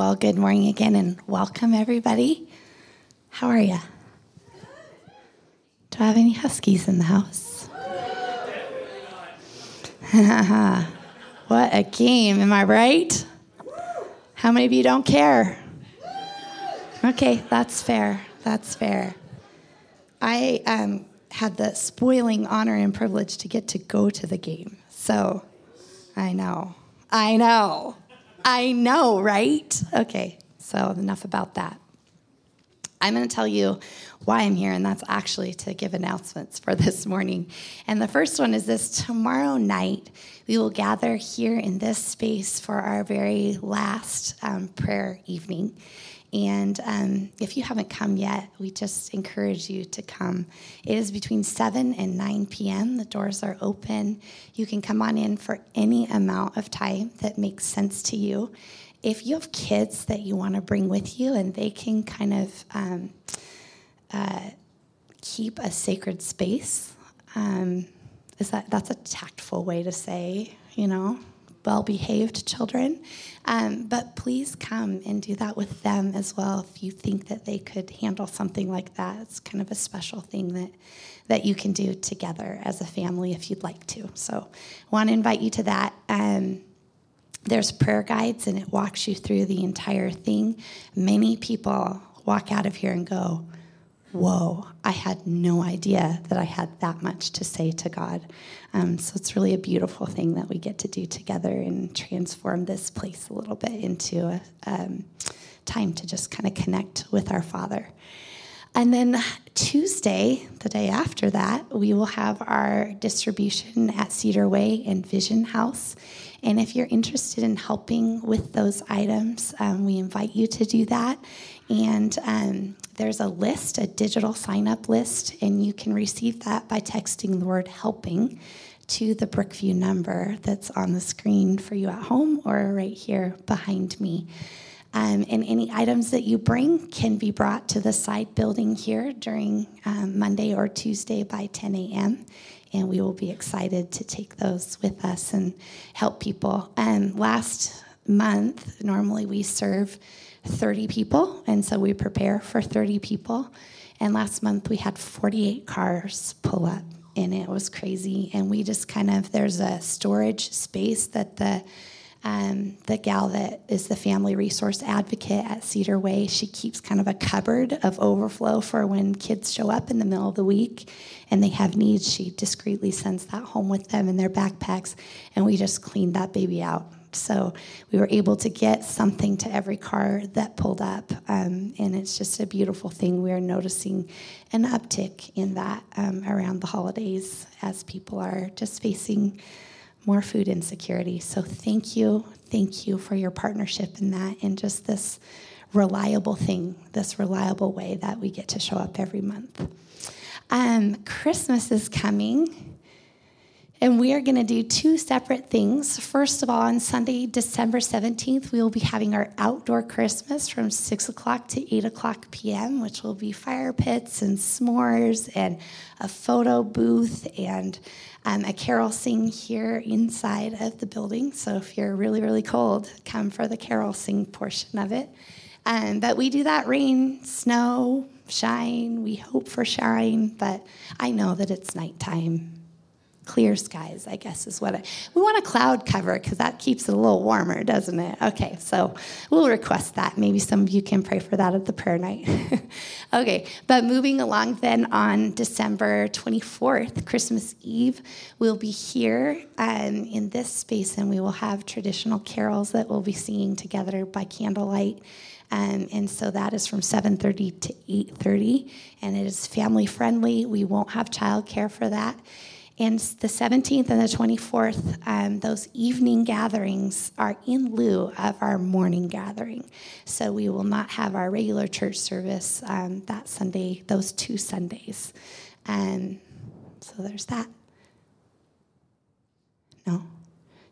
Well, good morning again and welcome, everybody. How are you? Do I have any huskies in the house? what a game, am I right? How many of you don't care? Okay, that's fair. That's fair. I um, had the spoiling honor and privilege to get to go to the game. So I know. I know. I know, right? Okay, so enough about that. I'm going to tell you why I'm here, and that's actually to give announcements for this morning. And the first one is this tomorrow night, we will gather here in this space for our very last um, prayer evening. And um, if you haven't come yet, we just encourage you to come. It is between 7 and 9 p.m. The doors are open. You can come on in for any amount of time that makes sense to you. If you have kids that you want to bring with you and they can kind of um, uh, keep a sacred space, um, is that that's a tactful way to say, you know, well behaved children. Um, but please come and do that with them as well if you think that they could handle something like that. It's kind of a special thing that, that you can do together as a family if you'd like to. So I want to invite you to that. Um, there's prayer guides and it walks you through the entire thing. Many people walk out of here and go, whoa, I had no idea that I had that much to say to God. Um, so it's really a beautiful thing that we get to do together and transform this place a little bit into a um, time to just kind of connect with our Father. And then Tuesday, the day after that, we will have our distribution at Cedar Way and Vision House. And if you're interested in helping with those items, um, we invite you to do that. And um, there's a list, a digital sign up list, and you can receive that by texting the word helping to the Brookview number that's on the screen for you at home or right here behind me. Um, and any items that you bring can be brought to the side building here during um, Monday or Tuesday by 10 a.m. And we will be excited to take those with us and help people. And last month, normally we serve 30 people, and so we prepare for 30 people. And last month we had 48 cars pull up, and it was crazy. And we just kind of, there's a storage space that the um, the gal that is the family resource advocate at Cedar Way, she keeps kind of a cupboard of overflow for when kids show up in the middle of the week and they have needs. She discreetly sends that home with them in their backpacks, and we just cleaned that baby out so we were able to get something to every car that pulled up. Um, and it's just a beautiful thing. We're noticing an uptick in that um, around the holidays as people are just facing more food insecurity. So thank you. Thank you for your partnership in that and just this reliable thing, this reliable way that we get to show up every month. Um, Christmas is coming. And we are going to do two separate things. First of all, on Sunday, December 17th, we will be having our outdoor Christmas from 6 o'clock to 8 o'clock p.m., which will be fire pits and s'mores and a photo booth and um, a carol sing here inside of the building. So if you're really, really cold, come for the carol sing portion of it. Um, but we do that rain, snow, shine. We hope for shine, but I know that it's nighttime clear skies, I guess is what I, we want a cloud cover because that keeps it a little warmer, doesn't it? Okay, so we'll request that. Maybe some of you can pray for that at the prayer night. okay, but moving along then on December 24th, Christmas Eve, we'll be here um, in this space and we will have traditional carols that we'll be singing together by candlelight. Um, and so that is from 7.30 to 8.30 and it is family friendly we won't have childcare for that and the 17th and the 24th, um, those evening gatherings are in lieu of our morning gathering. So we will not have our regular church service um, that Sunday, those two Sundays. And um, so there's that. No?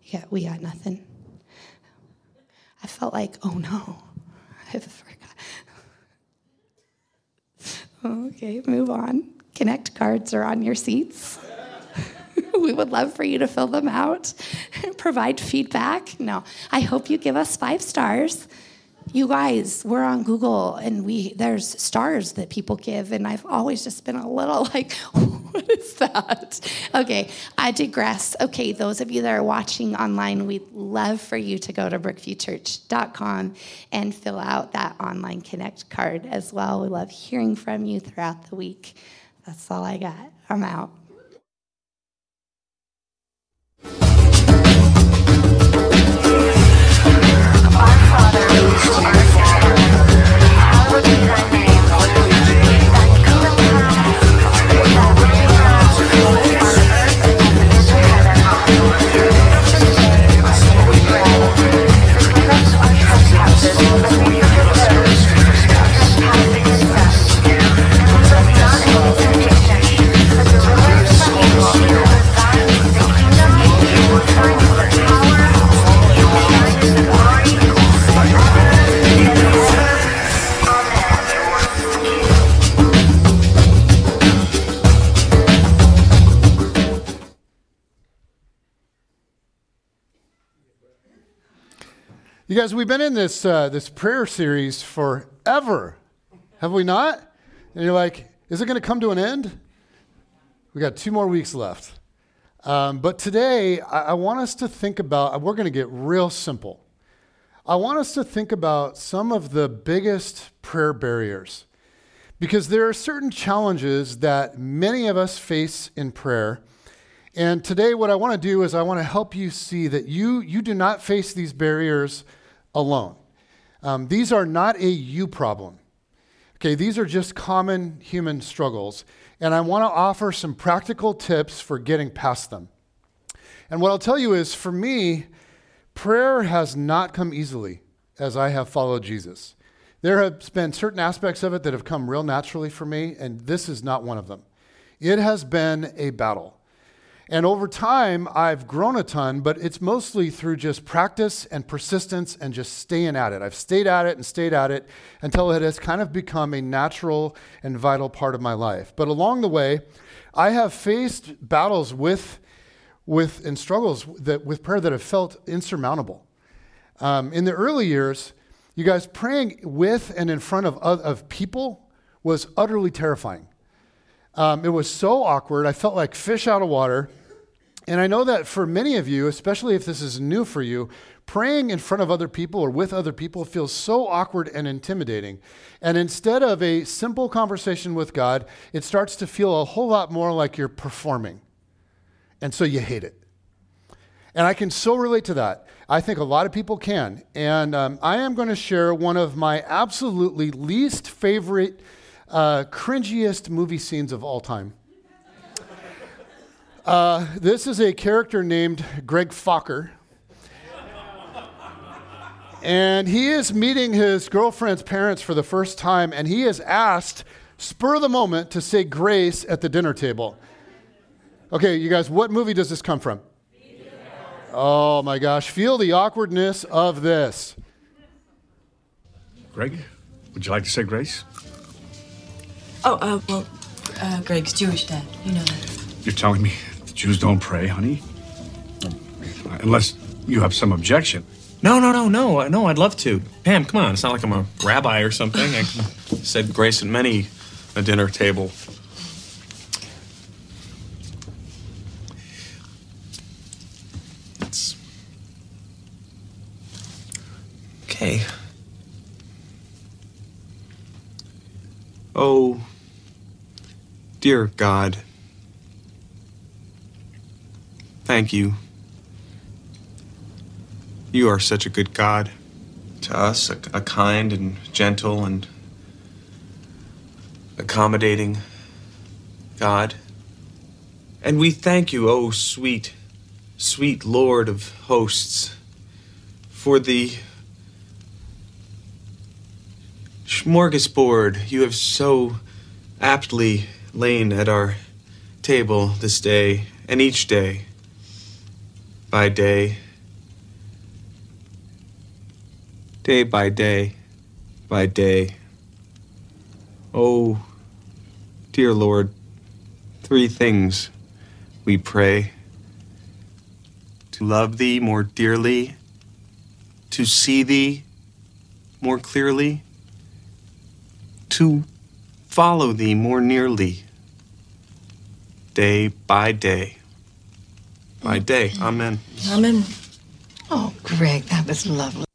Yeah, we got nothing. I felt like, oh no, I forgot. okay, move on. Connect cards are on your seats. We would love for you to fill them out, provide feedback. No, I hope you give us five stars. you guys, we're on Google and we there's stars that people give, and I've always just been a little like, what is that? Okay, I digress. Okay, those of you that are watching online, we'd love for you to go to brookviewchurch.com and fill out that online connect card as well. We love hearing from you throughout the week. That's all I got. I'm out. You guys, we've been in this, uh, this prayer series forever, have we not? And you're like, is it going to come to an end? We got two more weeks left. Um, but today, I, I want us to think about, we're going to get real simple. I want us to think about some of the biggest prayer barriers because there are certain challenges that many of us face in prayer. And today, what I want to do is I want to help you see that you, you do not face these barriers alone. Um, these are not a you problem. Okay, these are just common human struggles. And I want to offer some practical tips for getting past them. And what I'll tell you is for me, prayer has not come easily as I have followed Jesus. There have been certain aspects of it that have come real naturally for me, and this is not one of them. It has been a battle. And over time, I've grown a ton, but it's mostly through just practice and persistence and just staying at it. I've stayed at it and stayed at it until it has kind of become a natural and vital part of my life. But along the way, I have faced battles with, with and struggles that, with prayer that have felt insurmountable. Um, in the early years, you guys praying with and in front of, of people was utterly terrifying. Um, it was so awkward. I felt like fish out of water. And I know that for many of you, especially if this is new for you, praying in front of other people or with other people feels so awkward and intimidating. And instead of a simple conversation with God, it starts to feel a whole lot more like you're performing. And so you hate it. And I can so relate to that. I think a lot of people can. And um, I am going to share one of my absolutely least favorite, uh, cringiest movie scenes of all time. Uh, this is a character named Greg Focker. And he is meeting his girlfriend's parents for the first time, and he is asked, spur of the moment, to say grace at the dinner table. Okay, you guys, what movie does this come from? Oh my gosh, feel the awkwardness of this. Greg, would you like to say grace? Oh, uh, well, uh, Greg's Jewish dad. You know that. You're telling me Jews don't pray, honey. Unless you have some objection. No, no, no, no, no. I'd love to. Pam, come on. It's not like I'm a rabbi or something. I said grace at many a dinner table. It's okay. Oh, dear God. Thank you. You are such a good God. To us, a, a kind and gentle and accommodating God. And we thank you, O oh sweet, sweet Lord of hosts, for the smorgasbord you have so aptly lain at our table this day and each day by day, day by day by day. Oh, dear Lord, three things we pray to love Thee more dearly, to see Thee more clearly, to follow thee more nearly, day by day. By mm. day. Amen. Amen. Oh, Greg, that was lovely.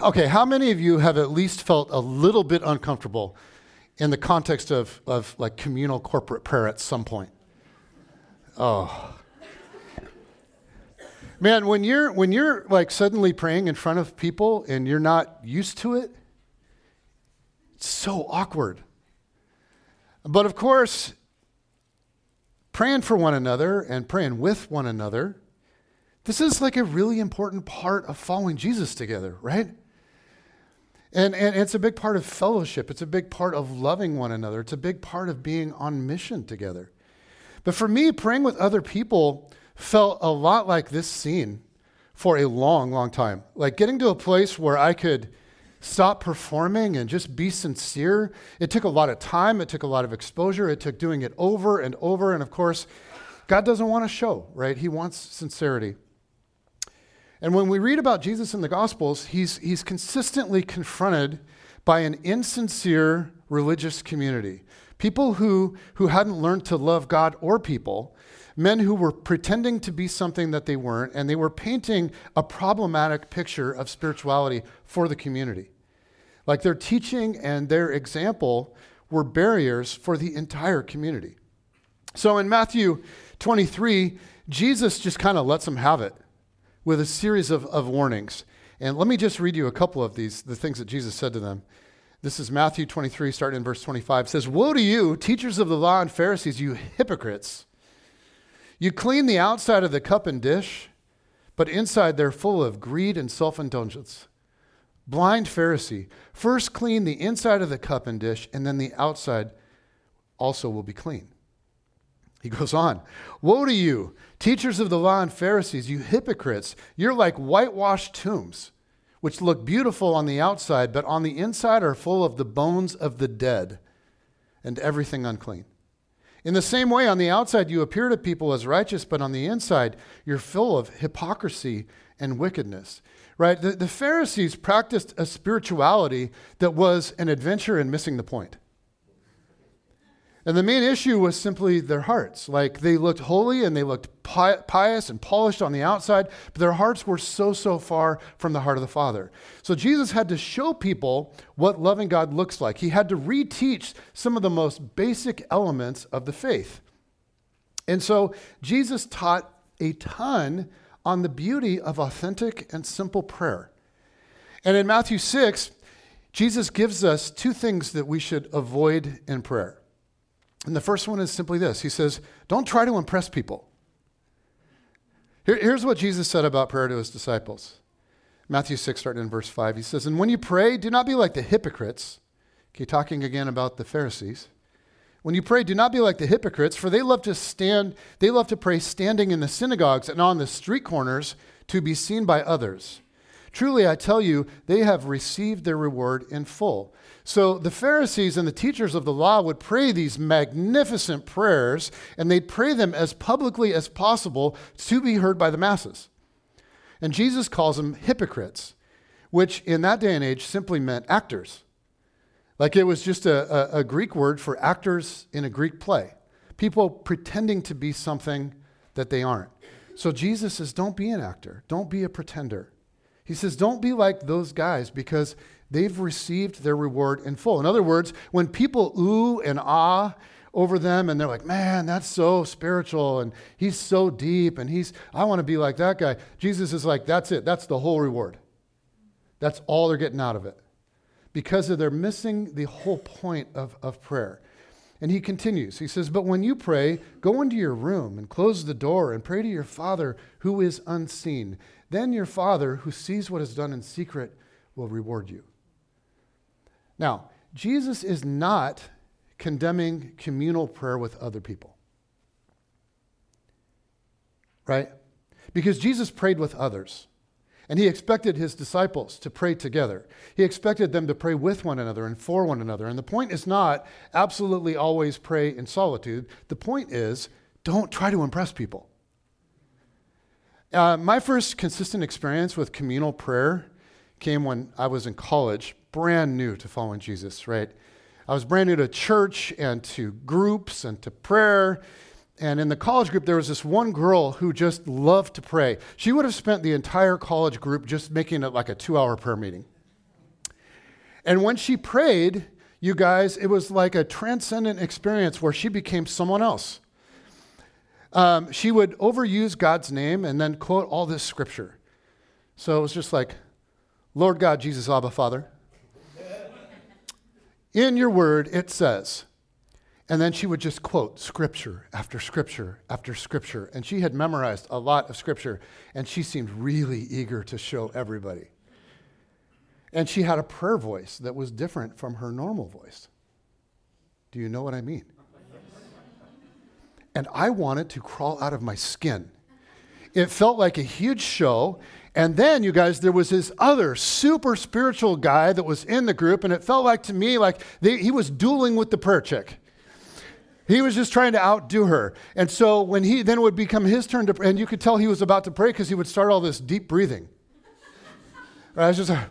Okay, how many of you have at least felt a little bit uncomfortable in the context of, of like communal corporate prayer at some point? Oh. Man, when you're when you're like suddenly praying in front of people and you're not used to it, it's so awkward. But of course, praying for one another and praying with one another, this is like a really important part of following Jesus together, right? And, and it's a big part of fellowship. It's a big part of loving one another. It's a big part of being on mission together. But for me, praying with other people felt a lot like this scene for a long, long time. Like getting to a place where I could stop performing and just be sincere. It took a lot of time, it took a lot of exposure, it took doing it over and over. And of course, God doesn't want to show, right? He wants sincerity. And when we read about Jesus in the Gospels, he's, he's consistently confronted by an insincere religious community. People who, who hadn't learned to love God or people, men who were pretending to be something that they weren't, and they were painting a problematic picture of spirituality for the community. Like their teaching and their example were barriers for the entire community. So in Matthew 23, Jesus just kind of lets them have it with a series of, of warnings. And let me just read you a couple of these, the things that Jesus said to them. This is Matthew 23, starting in verse 25. It says, Woe to you, teachers of the law and Pharisees, you hypocrites! You clean the outside of the cup and dish, but inside they're full of greed and self indulgence. Blind Pharisee, first clean the inside of the cup and dish, and then the outside also will be clean. He goes on, Woe to you, teachers of the law and Pharisees, you hypocrites! You're like whitewashed tombs, which look beautiful on the outside, but on the inside are full of the bones of the dead and everything unclean. In the same way, on the outside, you appear to people as righteous, but on the inside, you're full of hypocrisy and wickedness. Right? The, the Pharisees practiced a spirituality that was an adventure in missing the point. And the main issue was simply their hearts. Like they looked holy and they looked pious and polished on the outside, but their hearts were so, so far from the heart of the Father. So Jesus had to show people what loving God looks like. He had to reteach some of the most basic elements of the faith. And so Jesus taught a ton on the beauty of authentic and simple prayer. And in Matthew 6, Jesus gives us two things that we should avoid in prayer. And the first one is simply this He says, Don't try to impress people. Here, here's what Jesus said about prayer to his disciples Matthew 6, starting in verse 5. He says, And when you pray, do not be like the hypocrites. Okay, talking again about the Pharisees. When you pray, do not be like the hypocrites, for they love to stand, they love to pray standing in the synagogues and on the street corners to be seen by others. Truly, I tell you, they have received their reward in full. So the Pharisees and the teachers of the law would pray these magnificent prayers, and they'd pray them as publicly as possible to be heard by the masses. And Jesus calls them hypocrites, which in that day and age simply meant actors. Like it was just a, a, a Greek word for actors in a Greek play, people pretending to be something that they aren't. So Jesus says, don't be an actor, don't be a pretender. He says, don't be like those guys because they've received their reward in full. In other words, when people ooh and ah over them and they're like, man, that's so spiritual and he's so deep and he's, I want to be like that guy. Jesus is like, that's it. That's the whole reward. That's all they're getting out of it because they're missing the whole point of, of prayer. And he continues. He says, But when you pray, go into your room and close the door and pray to your Father who is unseen. Then your Father, who sees what is done in secret, will reward you. Now, Jesus is not condemning communal prayer with other people. Right? Because Jesus prayed with others. And he expected his disciples to pray together. He expected them to pray with one another and for one another. And the point is not absolutely always pray in solitude. The point is don't try to impress people. Uh, my first consistent experience with communal prayer came when I was in college, brand new to following Jesus, right? I was brand new to church and to groups and to prayer. And in the college group, there was this one girl who just loved to pray. She would have spent the entire college group just making it like a two hour prayer meeting. And when she prayed, you guys, it was like a transcendent experience where she became someone else. Um, she would overuse God's name and then quote all this scripture. So it was just like, Lord God, Jesus, Abba, Father. In your word, it says, and then she would just quote scripture after scripture after scripture. And she had memorized a lot of scripture, and she seemed really eager to show everybody. And she had a prayer voice that was different from her normal voice. Do you know what I mean? And I wanted to crawl out of my skin. It felt like a huge show. And then, you guys, there was this other super spiritual guy that was in the group, and it felt like to me like they, he was dueling with the prayer chick. He was just trying to outdo her. And so when he then would become his turn to and you could tell he was about to pray because he would start all this deep breathing. Right? I was just like,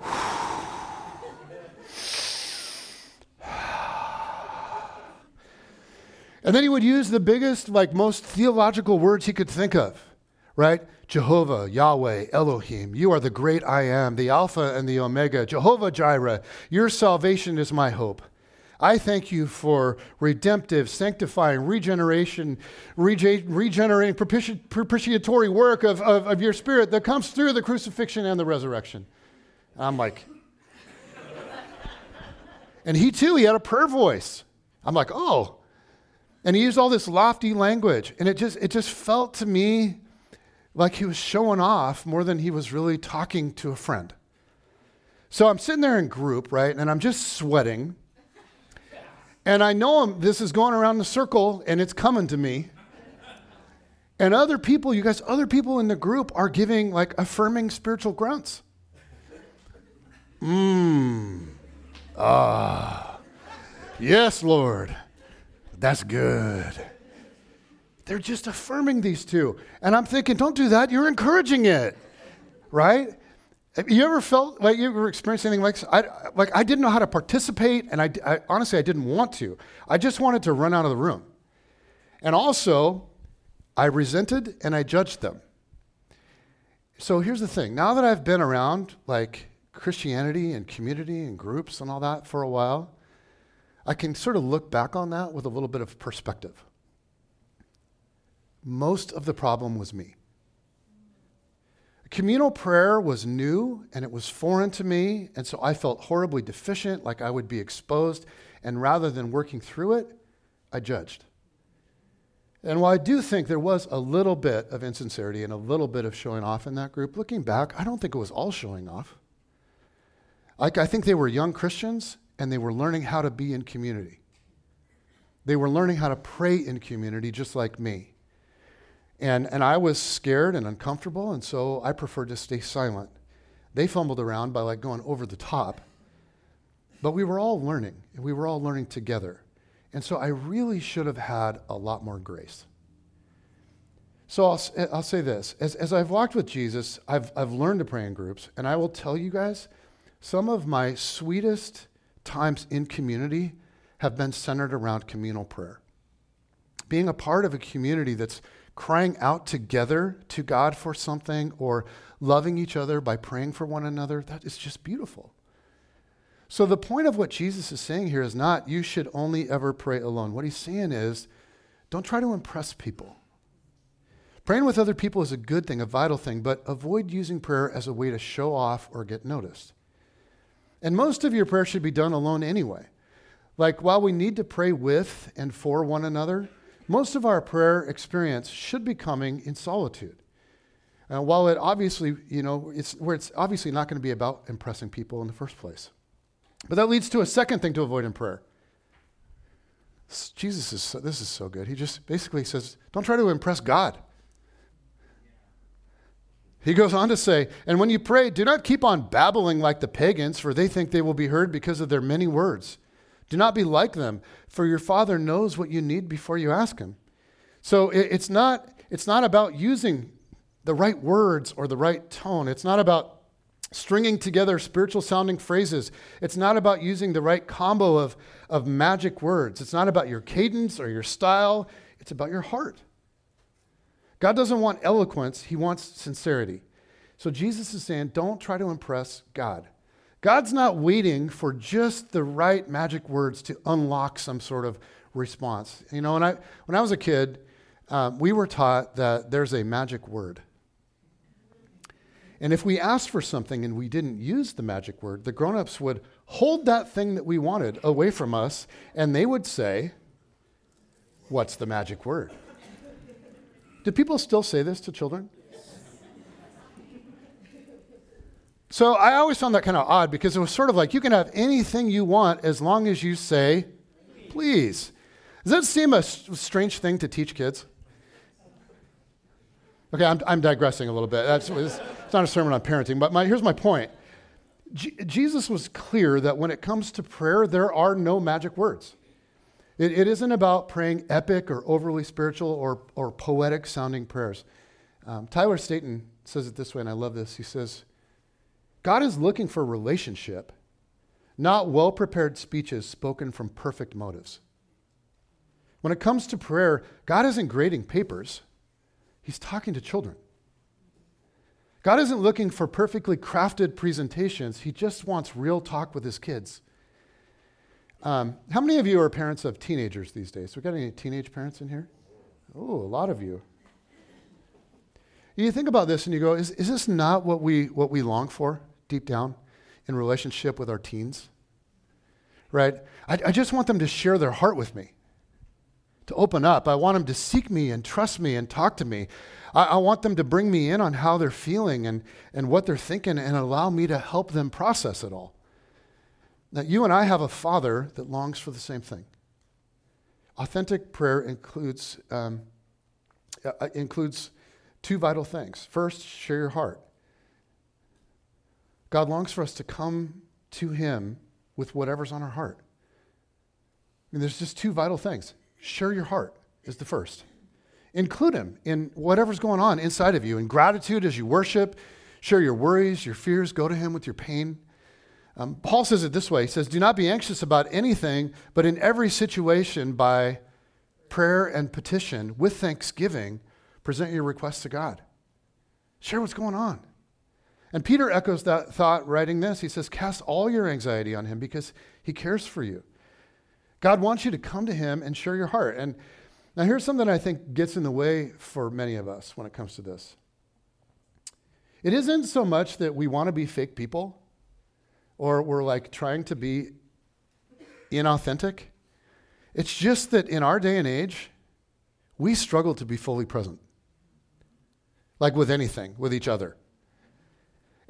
and then he would use the biggest, like most theological words he could think of, right? Jehovah, Yahweh, Elohim, you are the great I am, the Alpha and the Omega. Jehovah Jireh, your salvation is my hope. I thank you for redemptive, sanctifying, regeneration, rege- regenerating, propiti- propitiatory work of, of, of your spirit that comes through the crucifixion and the resurrection. And I'm like, and he too, he had a prayer voice. I'm like, oh. And he used all this lofty language. And it just, it just felt to me like he was showing off more than he was really talking to a friend. So I'm sitting there in group, right? And I'm just sweating. And I know I'm, this is going around the circle and it's coming to me. And other people, you guys, other people in the group are giving like affirming spiritual grunts. Mmm. Ah. Yes, Lord. That's good. They're just affirming these two. And I'm thinking, don't do that. You're encouraging it. Right? Have you ever felt like you ever experienced anything like this? I, like I didn't know how to participate, and I, I, honestly I didn't want to. I just wanted to run out of the room. And also, I resented and I judged them. So here's the thing: now that I've been around like Christianity and community and groups and all that for a while, I can sort of look back on that with a little bit of perspective. Most of the problem was me. Communal prayer was new and it was foreign to me, and so I felt horribly deficient, like I would be exposed, and rather than working through it, I judged. And while I do think there was a little bit of insincerity and a little bit of showing off in that group, looking back, I don't think it was all showing off. Like, I think they were young Christians and they were learning how to be in community. They were learning how to pray in community just like me. And, and I was scared and uncomfortable, and so I preferred to stay silent. They fumbled around by like going over the top. But we were all learning, and we were all learning together. And so I really should have had a lot more grace. So I'll, eh, I'll say this as, as I've walked with Jesus, I've, I've learned to pray in groups, and I will tell you guys some of my sweetest times in community have been centered around communal prayer. Being a part of a community that's crying out together to God for something or loving each other by praying for one another, that is just beautiful. So, the point of what Jesus is saying here is not you should only ever pray alone. What he's saying is don't try to impress people. Praying with other people is a good thing, a vital thing, but avoid using prayer as a way to show off or get noticed. And most of your prayer should be done alone anyway. Like, while we need to pray with and for one another, most of our prayer experience should be coming in solitude. Uh, while it obviously, you know, it's where it's obviously not going to be about impressing people in the first place. But that leads to a second thing to avoid in prayer. Jesus is so, this is so good. He just basically says, don't try to impress God. He goes on to say, And when you pray, do not keep on babbling like the pagans, for they think they will be heard because of their many words. Do not be like them, for your Father knows what you need before you ask Him. So it's, not, it's not about using the right words or the right tone. It's not about stringing together spiritual sounding phrases. It's not about using the right combo of, of magic words. It's not about your cadence or your style. It's about your heart. God doesn't want eloquence, He wants sincerity. So Jesus is saying, don't try to impress God. God's not waiting for just the right magic words to unlock some sort of response. You know, when I, when I was a kid, um, we were taught that there's a magic word. And if we asked for something and we didn't use the magic word, the grown ups would hold that thing that we wanted away from us and they would say, What's the magic word? Do people still say this to children? So I always found that kind of odd because it was sort of like you can have anything you want as long as you say, please. Does that seem a strange thing to teach kids? Okay, I'm, I'm digressing a little bit. That's, it's, not a sermon on parenting, but my, here's my point. Jesus was clear that when it comes to prayer, there are no magic words. It, it isn't about praying epic or overly spiritual or, or poetic sounding prayers. Um, Tyler Staton says it this way, and I love this. He says, God is looking for relationship, not well prepared speeches spoken from perfect motives. When it comes to prayer, God isn't grading papers. He's talking to children. God isn't looking for perfectly crafted presentations, He just wants real talk with His kids. Um, how many of you are parents of teenagers these days? We got any teenage parents in here? Oh, a lot of you. You think about this and you go, is, is this not what we, what we long for deep down in relationship with our teens? Right? I, I just want them to share their heart with me to open up. I want them to seek me and trust me and talk to me. I, I, want them to bring me in on how they're feeling and, and what they're thinking and allow me to help them process it all. Now, you and I have a father that longs for the same thing. Authentic prayer includes, um, uh, includes two vital things. First, share your heart. God longs for us to come to Him with whatever's on our heart. I mean, there's just two vital things Share your heart is the first. Include him in whatever's going on inside of you. In gratitude as you worship, share your worries, your fears, go to him with your pain. Um, Paul says it this way He says, Do not be anxious about anything, but in every situation, by prayer and petition, with thanksgiving, present your requests to God. Share what's going on. And Peter echoes that thought writing this. He says, Cast all your anxiety on him because he cares for you. God wants you to come to Him and share your heart. And now, here's something I think gets in the way for many of us when it comes to this. It isn't so much that we want to be fake people or we're like trying to be inauthentic. It's just that in our day and age, we struggle to be fully present, like with anything, with each other.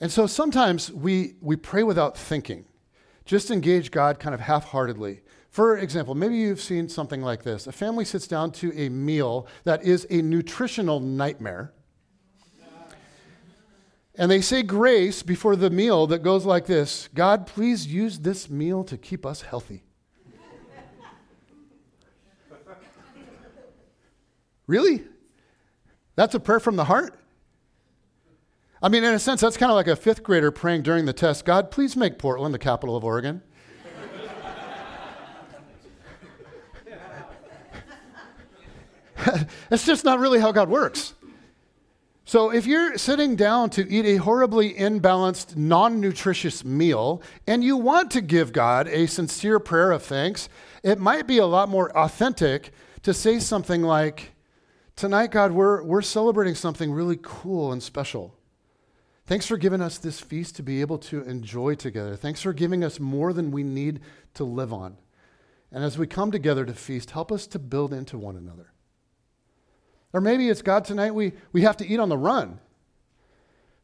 And so sometimes we, we pray without thinking, just engage God kind of half heartedly. For example, maybe you've seen something like this a family sits down to a meal that is a nutritional nightmare. And they say grace before the meal that goes like this God, please use this meal to keep us healthy. really? That's a prayer from the heart? I mean, in a sense, that's kind of like a fifth grader praying during the test God, please make Portland the capital of Oregon. That's just not really how God works. So, if you're sitting down to eat a horribly imbalanced, non nutritious meal, and you want to give God a sincere prayer of thanks, it might be a lot more authentic to say something like, Tonight, God, we're, we're celebrating something really cool and special. Thanks for giving us this feast to be able to enjoy together. Thanks for giving us more than we need to live on. And as we come together to feast, help us to build into one another. Or maybe it's God tonight, we, we have to eat on the run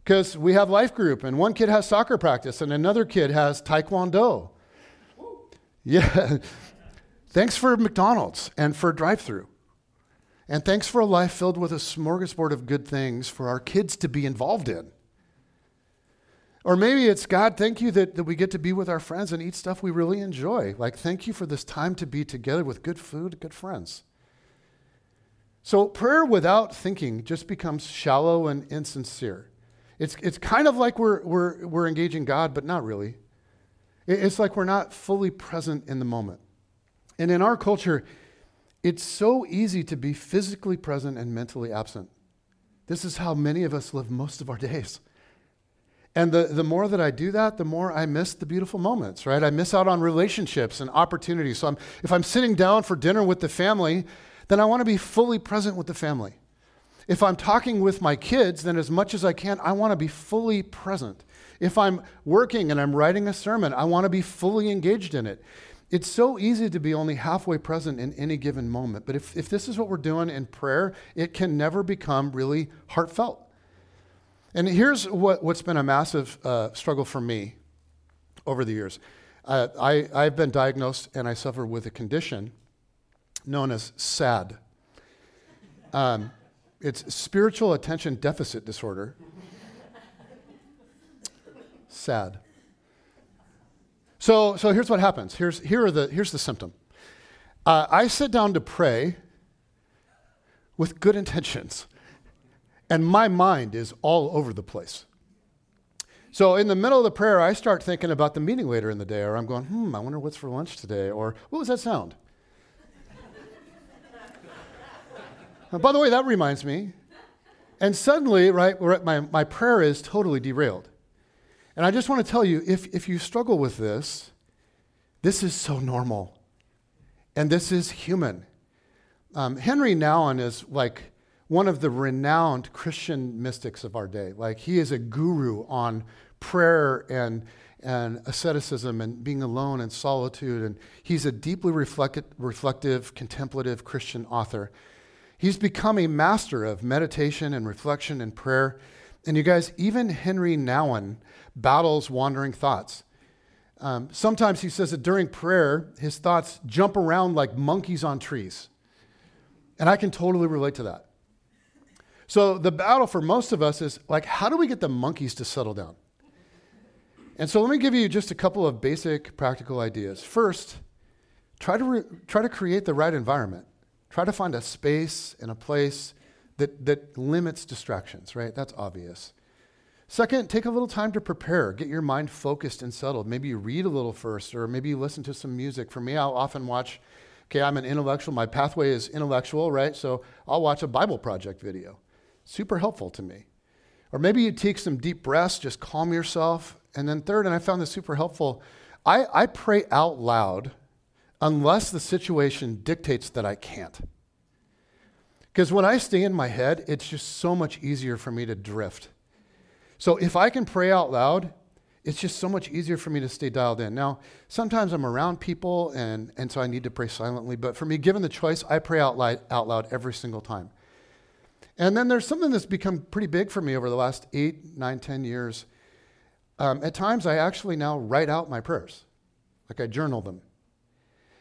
because we have life group and one kid has soccer practice and another kid has taekwondo. Yeah. Thanks for McDonald's and for drive through. And thanks for a life filled with a smorgasbord of good things for our kids to be involved in. Or maybe it's God, thank you that, that we get to be with our friends and eat stuff we really enjoy. Like, thank you for this time to be together with good food, good friends. So, prayer without thinking just becomes shallow and insincere. It's, it's kind of like we're, we're, we're engaging God, but not really. It's like we're not fully present in the moment. And in our culture, it's so easy to be physically present and mentally absent. This is how many of us live most of our days. And the, the more that I do that, the more I miss the beautiful moments, right? I miss out on relationships and opportunities. So I'm, if I'm sitting down for dinner with the family, then I want to be fully present with the family. If I'm talking with my kids, then as much as I can, I want to be fully present. If I'm working and I'm writing a sermon, I want to be fully engaged in it. It's so easy to be only halfway present in any given moment. But if, if this is what we're doing in prayer, it can never become really heartfelt. And here's what, what's been a massive uh, struggle for me over the years. Uh, I, I've been diagnosed and I suffer with a condition known as SAD. Um, it's spiritual attention deficit disorder. SAD. So, so here's what happens. Here's, here are the, here's the symptom. Uh, I sit down to pray with good intentions and my mind is all over the place. So in the middle of the prayer, I start thinking about the meeting later in the day, or I'm going, hmm, I wonder what's for lunch today, or what was that sound? by the way, that reminds me. And suddenly, right, my, my prayer is totally derailed. And I just want to tell you if, if you struggle with this, this is so normal. And this is human. Um, Henry Nouwen is like one of the renowned Christian mystics of our day. Like, he is a guru on prayer and, and asceticism and being alone and solitude. And he's a deeply reflective, contemplative Christian author. He's become a master of meditation and reflection and prayer. And you guys, even Henry Nouwen battles wandering thoughts. Um, sometimes he says that during prayer, his thoughts jump around like monkeys on trees. And I can totally relate to that. So the battle for most of us is like, how do we get the monkeys to settle down? And so let me give you just a couple of basic practical ideas. First, try to, re- try to create the right environment. Try to find a space and a place that, that limits distractions, right? That's obvious. Second, take a little time to prepare. Get your mind focused and settled. Maybe you read a little first, or maybe you listen to some music. For me, I'll often watch, okay, I'm an intellectual. My pathway is intellectual, right? So I'll watch a Bible Project video. Super helpful to me. Or maybe you take some deep breaths, just calm yourself. And then, third, and I found this super helpful, I, I pray out loud unless the situation dictates that I can't. Because when I stay in my head, it's just so much easier for me to drift. So if I can pray out loud, it's just so much easier for me to stay dialed in. Now, sometimes I'm around people and, and so I need to pray silently, but for me, given the choice, I pray out loud, out loud every single time. And then there's something that's become pretty big for me over the last eight, nine, ten years. Um, at times, I actually now write out my prayers, like I journal them.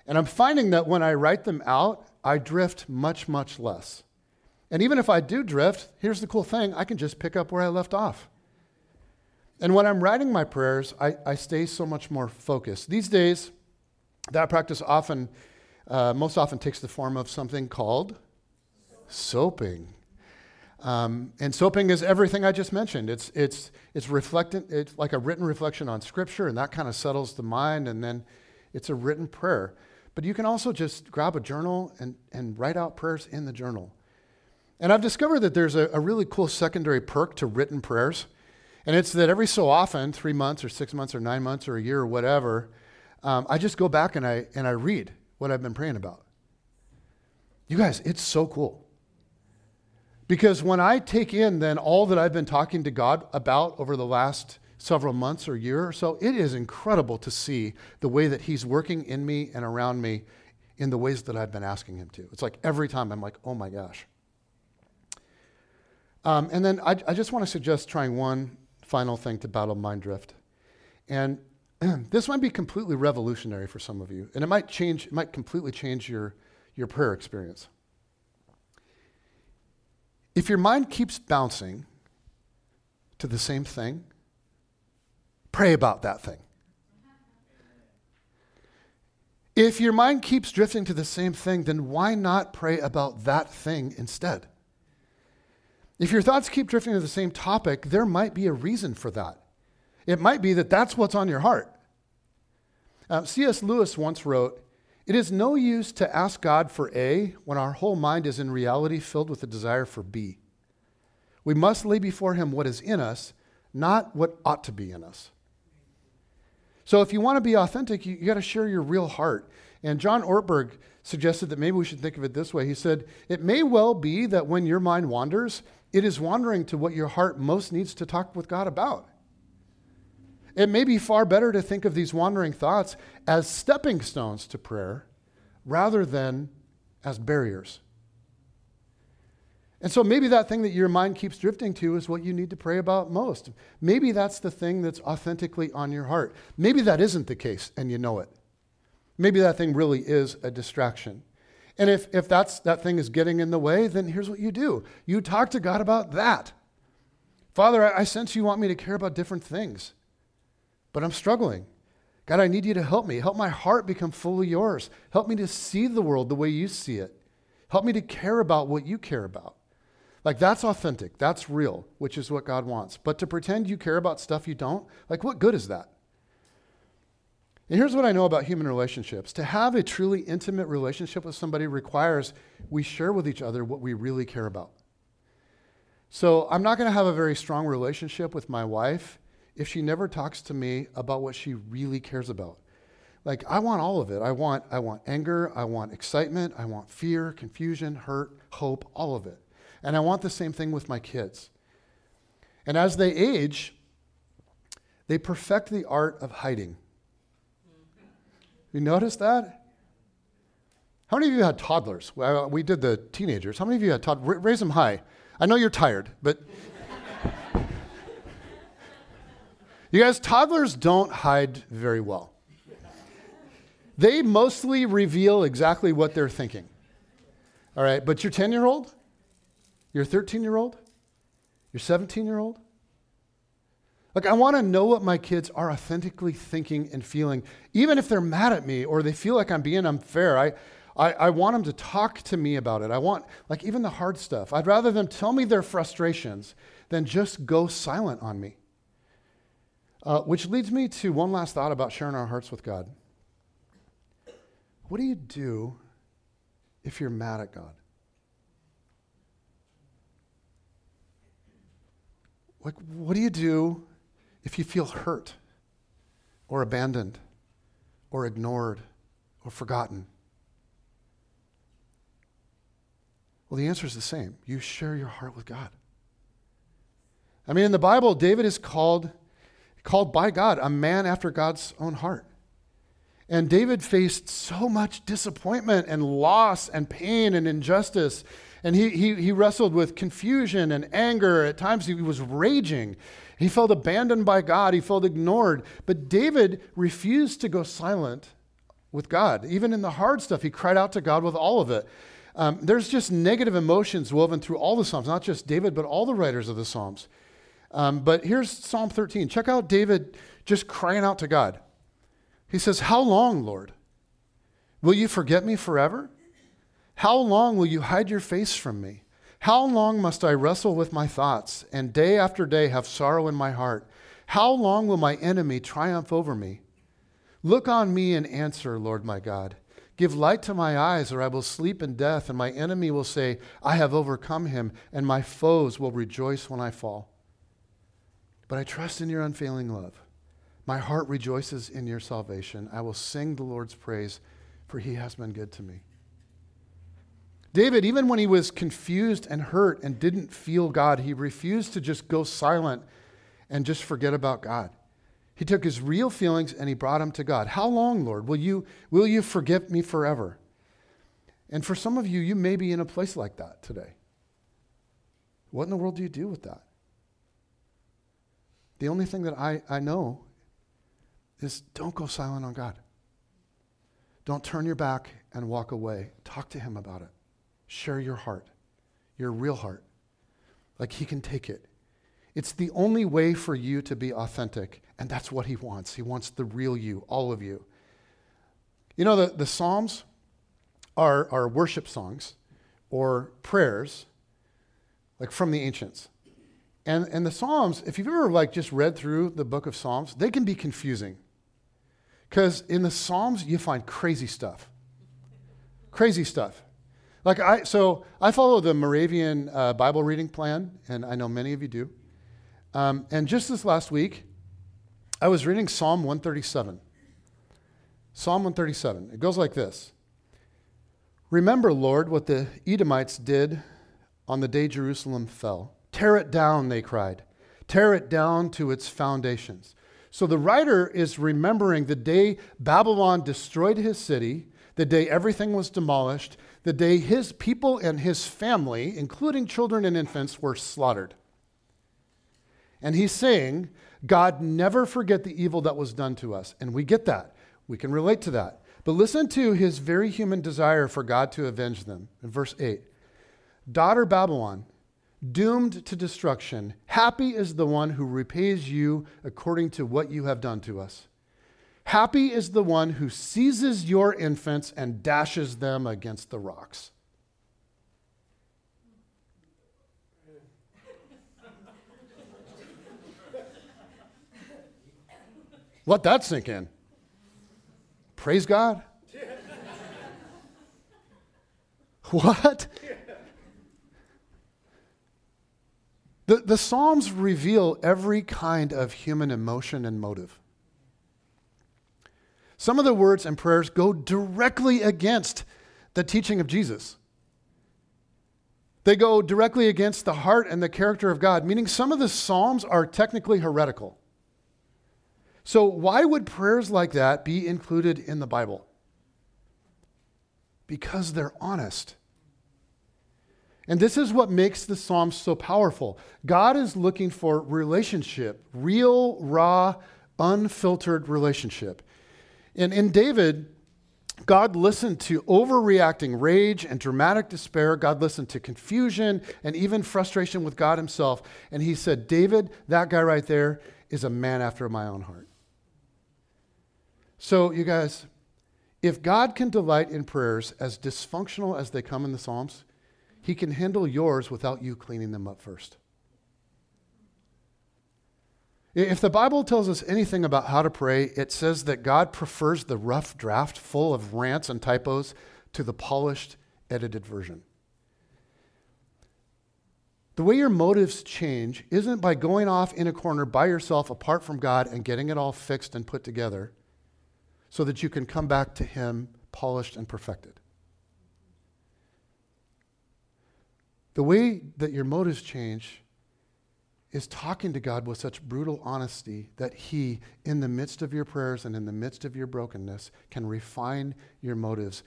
And I'm finding that when I write them out, I drift much, much less. And even if I do drift, here's the cool thing I can just pick up where I left off. And when I'm writing my prayers, I, I stay so much more focused. These days, that practice often, uh, most often takes the form of something called soaping. Um, and soaping is everything I just mentioned. It's, it's, it's, reflectant, it's like a written reflection on Scripture, and that kind of settles the mind, and then it's a written prayer. But you can also just grab a journal and, and write out prayers in the journal. And I've discovered that there's a, a really cool secondary perk to written prayers. And it's that every so often, three months or six months or nine months or a year or whatever, um, I just go back and I, and I read what I've been praying about. You guys, it's so cool. Because when I take in then all that I've been talking to God about over the last several months or year or so, it is incredible to see the way that He's working in me and around me in the ways that I've been asking Him to. It's like every time I'm like, oh my gosh. Um, and then I, I just want to suggest trying one final thing to battle mind drift. And this might be completely revolutionary for some of you, and it might change, it might completely change your, your prayer experience. If your mind keeps bouncing to the same thing, pray about that thing. If your mind keeps drifting to the same thing, then why not pray about that thing instead? If your thoughts keep drifting to the same topic, there might be a reason for that. It might be that that's what's on your heart. Uh, C.S. Lewis once wrote, It is no use to ask God for A when our whole mind is in reality filled with a desire for B. We must lay before Him what is in us, not what ought to be in us. So if you want to be authentic, you, you got to share your real heart. And John Ortberg suggested that maybe we should think of it this way. He said, It may well be that when your mind wanders, it is wandering to what your heart most needs to talk with God about. It may be far better to think of these wandering thoughts as stepping stones to prayer rather than as barriers. And so maybe that thing that your mind keeps drifting to is what you need to pray about most. Maybe that's the thing that's authentically on your heart. Maybe that isn't the case and you know it. Maybe that thing really is a distraction. And if, if that's, that thing is getting in the way, then here's what you do you talk to God about that. Father, I, I sense you want me to care about different things, but I'm struggling. God, I need you to help me. Help my heart become fully yours. Help me to see the world the way you see it. Help me to care about what you care about. Like, that's authentic. That's real, which is what God wants. But to pretend you care about stuff you don't, like, what good is that? And here's what I know about human relationships to have a truly intimate relationship with somebody requires we share with each other what we really care about. So, I'm not going to have a very strong relationship with my wife if she never talks to me about what she really cares about. Like I want all of it. I want I want anger, I want excitement, I want fear, confusion, hurt, hope, all of it. And I want the same thing with my kids. And as they age, they perfect the art of hiding. You notice that? How many of you had toddlers? Well, we did the teenagers. How many of you had toddlers? Raise them high. I know you're tired, but. You guys, toddlers don't hide very well. They mostly reveal exactly what they're thinking. All right, but your 10 year old, your 13 year old? Your 17 year old? Like, I want to know what my kids are authentically thinking and feeling, even if they're mad at me or they feel like I'm being unfair. I, I, I, want them to talk to me about it. I want, like, even the hard stuff. I'd rather them tell me their frustrations than just go silent on me. Uh, which leads me to one last thought about sharing our hearts with God. What do you do if you're mad at God? Like, what do you do if you feel hurt or abandoned or ignored or forgotten? Well, the answer is the same. You share your heart with God. I mean, in the Bible, David is called, called by God a man after God's own heart. And David faced so much disappointment and loss and pain and injustice and he, he, he wrestled with confusion and anger. At times he was raging. He felt abandoned by God. He felt ignored. But David refused to go silent with God. Even in the hard stuff, he cried out to God with all of it. Um, there's just negative emotions woven through all the Psalms, not just David, but all the writers of the Psalms. Um, but here's Psalm 13. Check out David just crying out to God. He says, How long, Lord? Will you forget me forever? How long will you hide your face from me? How long must I wrestle with my thoughts and day after day have sorrow in my heart? How long will my enemy triumph over me? Look on me and answer, Lord my God. Give light to my eyes, or I will sleep in death, and my enemy will say, I have overcome him, and my foes will rejoice when I fall. But I trust in your unfailing love. My heart rejoices in your salvation. I will sing the Lord's praise, for he has been good to me. David, even when he was confused and hurt and didn't feel God, he refused to just go silent and just forget about God. He took his real feelings and he brought them to God. How long, Lord? Will you, will you forgive me forever? And for some of you, you may be in a place like that today. What in the world do you do with that? The only thing that I, I know is don't go silent on God. Don't turn your back and walk away. Talk to Him about it. Share your heart, your real heart. Like he can take it. It's the only way for you to be authentic, and that's what he wants. He wants the real you, all of you. You know, the, the Psalms are, are worship songs or prayers, like from the ancients. And, and the Psalms, if you've ever like just read through the book of Psalms, they can be confusing. Because in the Psalms, you find crazy stuff. Crazy stuff. Like I, so I follow the Moravian uh, Bible reading plan, and I know many of you do. Um, and just this last week, I was reading Psalm 137. Psalm 137. It goes like this Remember, Lord, what the Edomites did on the day Jerusalem fell. Tear it down, they cried. Tear it down to its foundations. So the writer is remembering the day Babylon destroyed his city, the day everything was demolished, the day his people and his family, including children and infants, were slaughtered. And he's saying, God, never forget the evil that was done to us. And we get that. We can relate to that. But listen to his very human desire for God to avenge them. In verse 8 Daughter Babylon, doomed to destruction, happy is the one who repays you according to what you have done to us. Happy is the one who seizes your infants and dashes them against the rocks. Let that sink in. Praise God. what? The, the Psalms reveal every kind of human emotion and motive. Some of the words and prayers go directly against the teaching of Jesus. They go directly against the heart and the character of God, meaning some of the Psalms are technically heretical. So, why would prayers like that be included in the Bible? Because they're honest. And this is what makes the Psalms so powerful. God is looking for relationship, real, raw, unfiltered relationship. And in David, God listened to overreacting rage and dramatic despair. God listened to confusion and even frustration with God himself. And he said, David, that guy right there, is a man after my own heart. So, you guys, if God can delight in prayers as dysfunctional as they come in the Psalms, he can handle yours without you cleaning them up first. If the Bible tells us anything about how to pray, it says that God prefers the rough draft full of rants and typos to the polished, edited version. The way your motives change isn't by going off in a corner by yourself apart from God and getting it all fixed and put together so that you can come back to Him polished and perfected. The way that your motives change is talking to God with such brutal honesty that He, in the midst of your prayers and in the midst of your brokenness, can refine your motives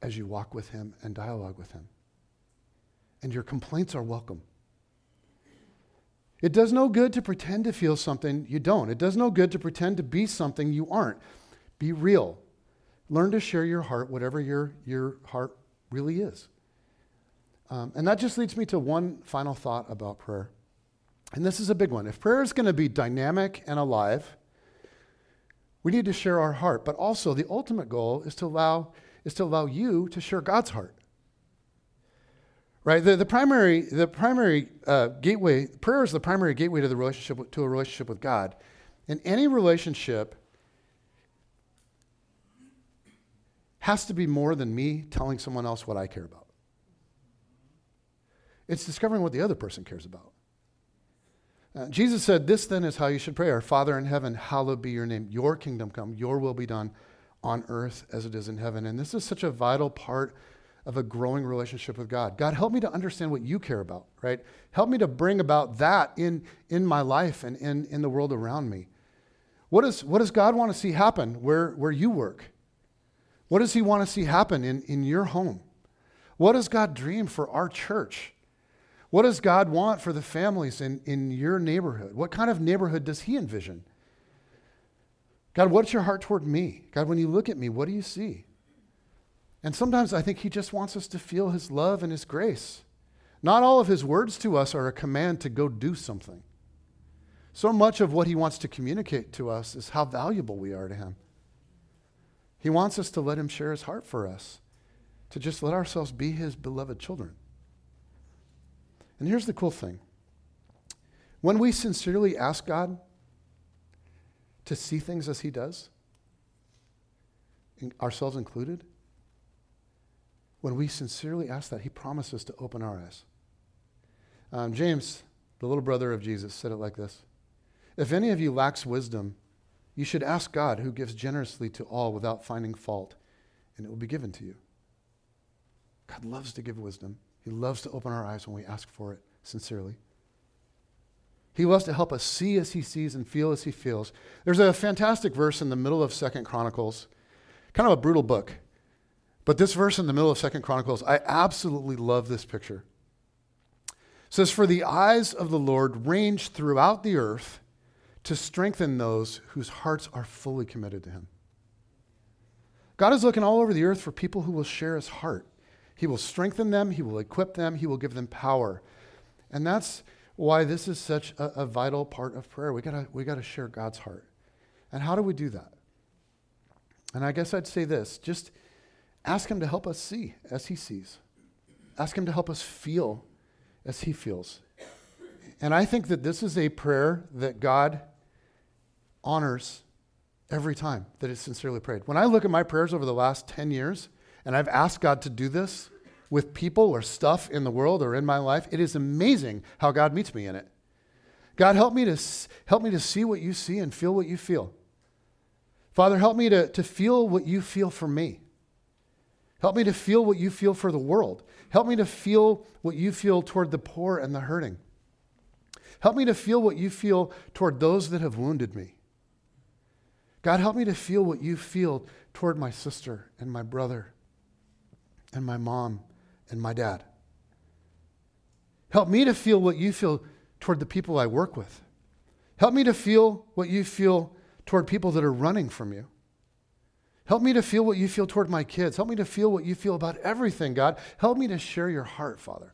as you walk with Him and dialogue with Him. And your complaints are welcome. It does no good to pretend to feel something you don't. It does no good to pretend to be something you aren't. Be real. Learn to share your heart, whatever your, your heart really is. Um, and that just leads me to one final thought about prayer. And this is a big one. If prayer is going to be dynamic and alive, we need to share our heart. But also, the ultimate goal is to allow, is to allow you to share God's heart. Right? The, the primary, the primary uh, gateway, prayer is the primary gateway to the relationship to a relationship with God. And any relationship, has to be more than me telling someone else what I care about. It's discovering what the other person cares about. Uh, Jesus said, This then is how you should pray Our Father in heaven, hallowed be your name. Your kingdom come, your will be done on earth as it is in heaven. And this is such a vital part of a growing relationship with God. God, help me to understand what you care about, right? Help me to bring about that in, in my life and in, in the world around me. What, is, what does God want to see happen where, where you work? What does He want to see happen in, in your home? What does God dream for our church? What does God want for the families in, in your neighborhood? What kind of neighborhood does He envision? God, what's your heart toward me? God, when you look at me, what do you see? And sometimes I think He just wants us to feel His love and His grace. Not all of his words to us are a command to go do something. So much of what he wants to communicate to us is how valuable we are to him. He wants us to let him share his heart for us, to just let ourselves be his beloved children. And here's the cool thing when we sincerely ask God to see things as he does, ourselves included, when we sincerely ask that, he promises to open our eyes. Um, James, the little brother of Jesus, said it like this If any of you lacks wisdom, you should ask God, who gives generously to all without finding fault, and it will be given to you. God loves to give wisdom. He loves to open our eyes when we ask for it sincerely. He loves to help us see as he sees and feel as he feels. There's a fantastic verse in the middle of Second Chronicles, kind of a brutal book. But this verse in the middle of Second Chronicles, I absolutely love this picture. It says, For the eyes of the Lord range throughout the earth to strengthen those whose hearts are fully committed to him. God is looking all over the earth for people who will share his heart. He will strengthen them, he will equip them, he will give them power. And that's why this is such a, a vital part of prayer. We gotta, we gotta share God's heart. And how do we do that? And I guess I'd say this just Ask Him to help us see as He sees. Ask Him to help us feel as He feels. And I think that this is a prayer that God honors every time that it's sincerely prayed. When I look at my prayers over the last 10 years, and I've asked God to do this with people or stuff in the world or in my life, it is amazing how God meets me in it. God, help me to, help me to see what you see and feel what you feel. Father, help me to, to feel what you feel for me. Help me to feel what you feel for the world. Help me to feel what you feel toward the poor and the hurting. Help me to feel what you feel toward those that have wounded me. God, help me to feel what you feel toward my sister and my brother and my mom and my dad. Help me to feel what you feel toward the people I work with. Help me to feel what you feel toward people that are running from you. Help me to feel what you feel toward my kids. Help me to feel what you feel about everything, God. Help me to share your heart, Father.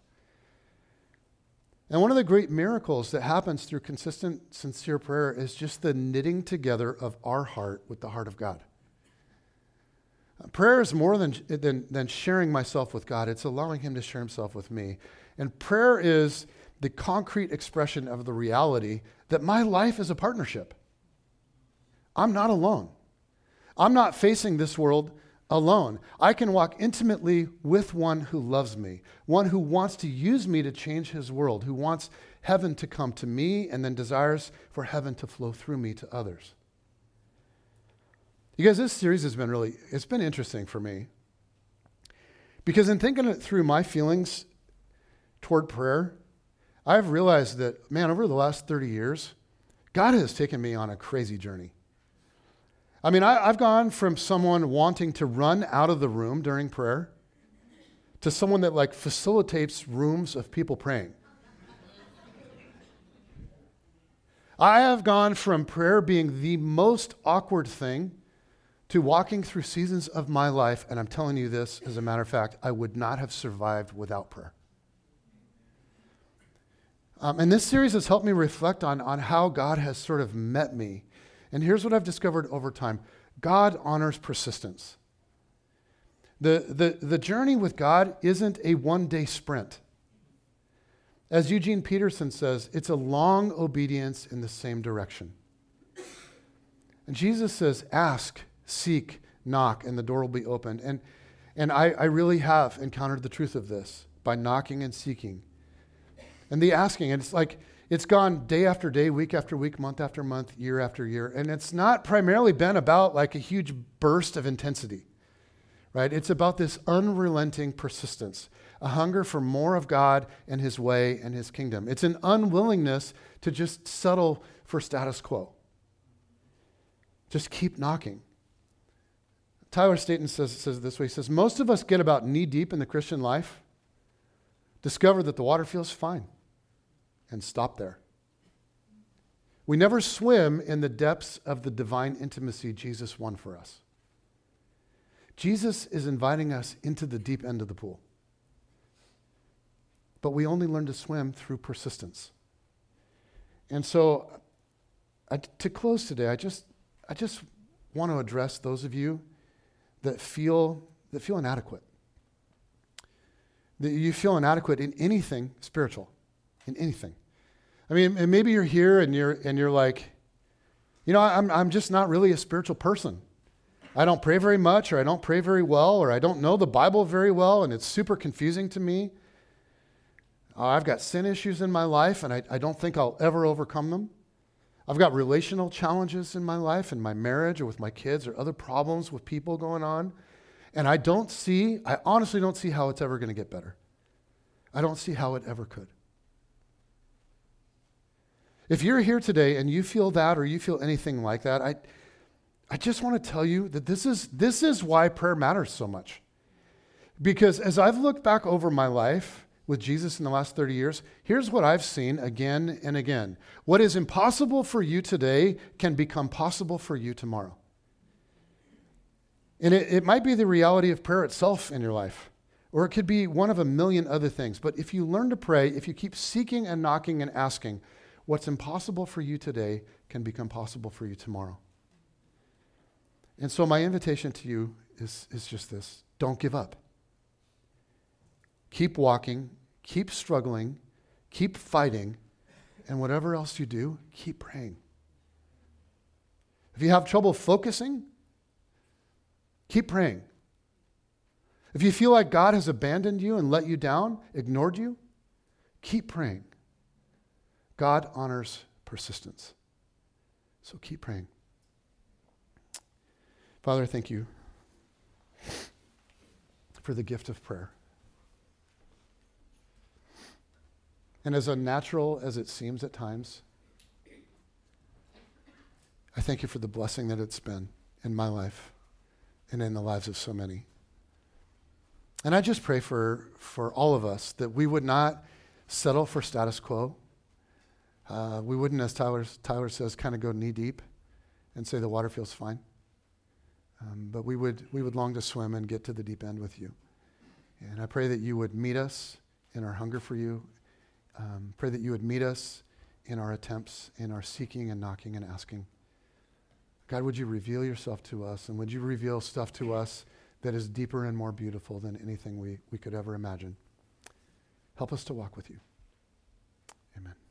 And one of the great miracles that happens through consistent, sincere prayer is just the knitting together of our heart with the heart of God. Prayer is more than, than, than sharing myself with God, it's allowing Him to share Himself with me. And prayer is the concrete expression of the reality that my life is a partnership. I'm not alone. I'm not facing this world alone. I can walk intimately with one who loves me, one who wants to use me to change his world, who wants heaven to come to me and then desires for heaven to flow through me to others. You guys, this series has been really, it's been interesting for me. Because in thinking it through my feelings toward prayer, I've realized that, man, over the last 30 years, God has taken me on a crazy journey. I mean, I, have gone from someone wanting to run out of the room during prayer to someone that like facilitates rooms of people praying. I have gone from prayer being the most awkward thing to walking through seasons of my life, and I'm telling you this as a matter of fact, I would not have survived without prayer. Um, and this series has helped me reflect on, on how God has sort of met me and here's what I've discovered over time God honors persistence. The, the, the journey with God isn't a one day sprint. As Eugene Peterson says, it's a long obedience in the same direction. And Jesus says, ask, seek, knock, and the door will be opened. And, and I, I really have encountered the truth of this by knocking and seeking. And the asking, and it's like, it's gone day after day, week after week, month after month, year after year. And it's not primarily been about like a huge burst of intensity, right? It's about this unrelenting persistence, a hunger for more of God and His way and His kingdom. It's an unwillingness to just settle for status quo. Just keep knocking. Tyler Staton says, says this way He says, Most of us get about knee deep in the Christian life, discover that the water feels fine and stop there. We never swim in the depths of the divine intimacy Jesus won for us. Jesus is inviting us into the deep end of the pool. but we only learn to swim through persistence. And so, I, to close today, I just, I just want to address those of you that feel, that feel inadequate. That you feel inadequate in anything spiritual, in anything. I mean, and maybe you're here and you're, and you're like, you know, I'm, I'm just not really a spiritual person. I don't pray very much, or I don't pray very well, or I don't know the Bible very well, and it's super confusing to me. Uh, I've got sin issues in my life, and I, I don't think I'll ever overcome them. I've got relational challenges in my life, in my marriage, or with my kids, or other problems with people going on. And I don't see, I honestly don't see how it's ever going to get better. I don't see how it ever could. If you're here today and you feel that or you feel anything like that, I, I just want to tell you that this is, this is why prayer matters so much. Because as I've looked back over my life with Jesus in the last 30 years, here's what I've seen again and again. What is impossible for you today can become possible for you tomorrow. And it, it might be the reality of prayer itself in your life, or it could be one of a million other things. But if you learn to pray, if you keep seeking and knocking and asking, what's impossible for you today can become possible for you tomorrow. And so, my invitation to you is, is just this don't give up. Keep walking, keep struggling, keep fighting, and whatever else you do, keep praying. If you have trouble focusing, keep praying. If you feel like God has abandoned you and let you down, ignored you, keep praying. God honors persistence. So keep praying. Father, thank you for the gift of prayer. And as unnatural as it seems at times, I thank you for the blessing that it's been in my life and in the lives of so many. And I just pray for, for all of us that we would not settle for status quo. Uh, we wouldn't, as Tyler, Tyler says, kind of go knee deep and say the water feels fine. Um, but we would, we would long to swim and get to the deep end with you. And I pray that you would meet us in our hunger for you. Um, pray that you would meet us in our attempts, in our seeking and knocking and asking. God, would you reveal yourself to us and would you reveal stuff to us that is deeper and more beautiful than anything we, we could ever imagine? Help us to walk with you. Amen.